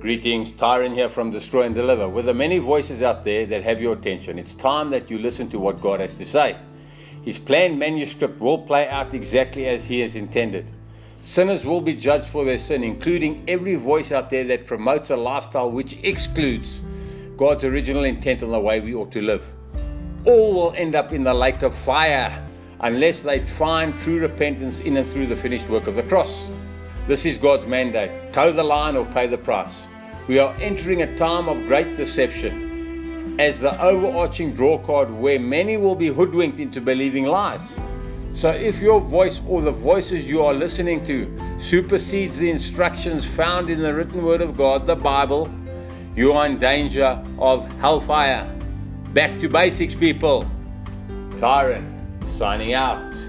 Greetings, Tyron here from Destroy and Deliver. With the many voices out there that have your attention, it's time that you listen to what God has to say. His planned manuscript will play out exactly as He has intended. Sinners will be judged for their sin, including every voice out there that promotes a lifestyle which excludes God's original intent on the way we ought to live. All will end up in the lake of fire unless they find true repentance in and through the finished work of the cross. This is God's mandate toe the line or pay the price. We are entering a time of great deception as the overarching draw card where many will be hoodwinked into believing lies. So, if your voice or the voices you are listening to supersedes the instructions found in the written word of God, the Bible, you are in danger of hellfire. Back to basics, people. Tyron, signing out.